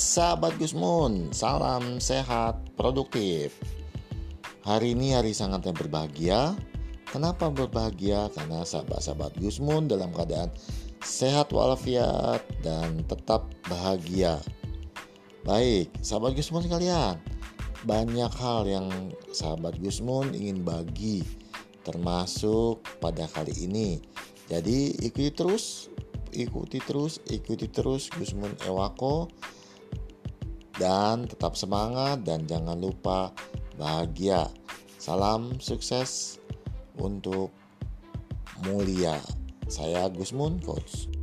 Sahabat Gusmun, salam sehat, produktif. Hari ini hari sangat yang berbahagia. Kenapa berbahagia? Karena sahabat-sahabat Gusmun dalam keadaan sehat walafiat dan tetap bahagia. Baik, sahabat Gusmun sekalian, banyak hal yang sahabat Gusmun ingin bagi termasuk pada kali ini. Jadi ikuti terus, ikuti terus, ikuti terus Gusmun Ewako dan tetap semangat dan jangan lupa bahagia. Salam sukses untuk mulia. Saya Gusmun Coach.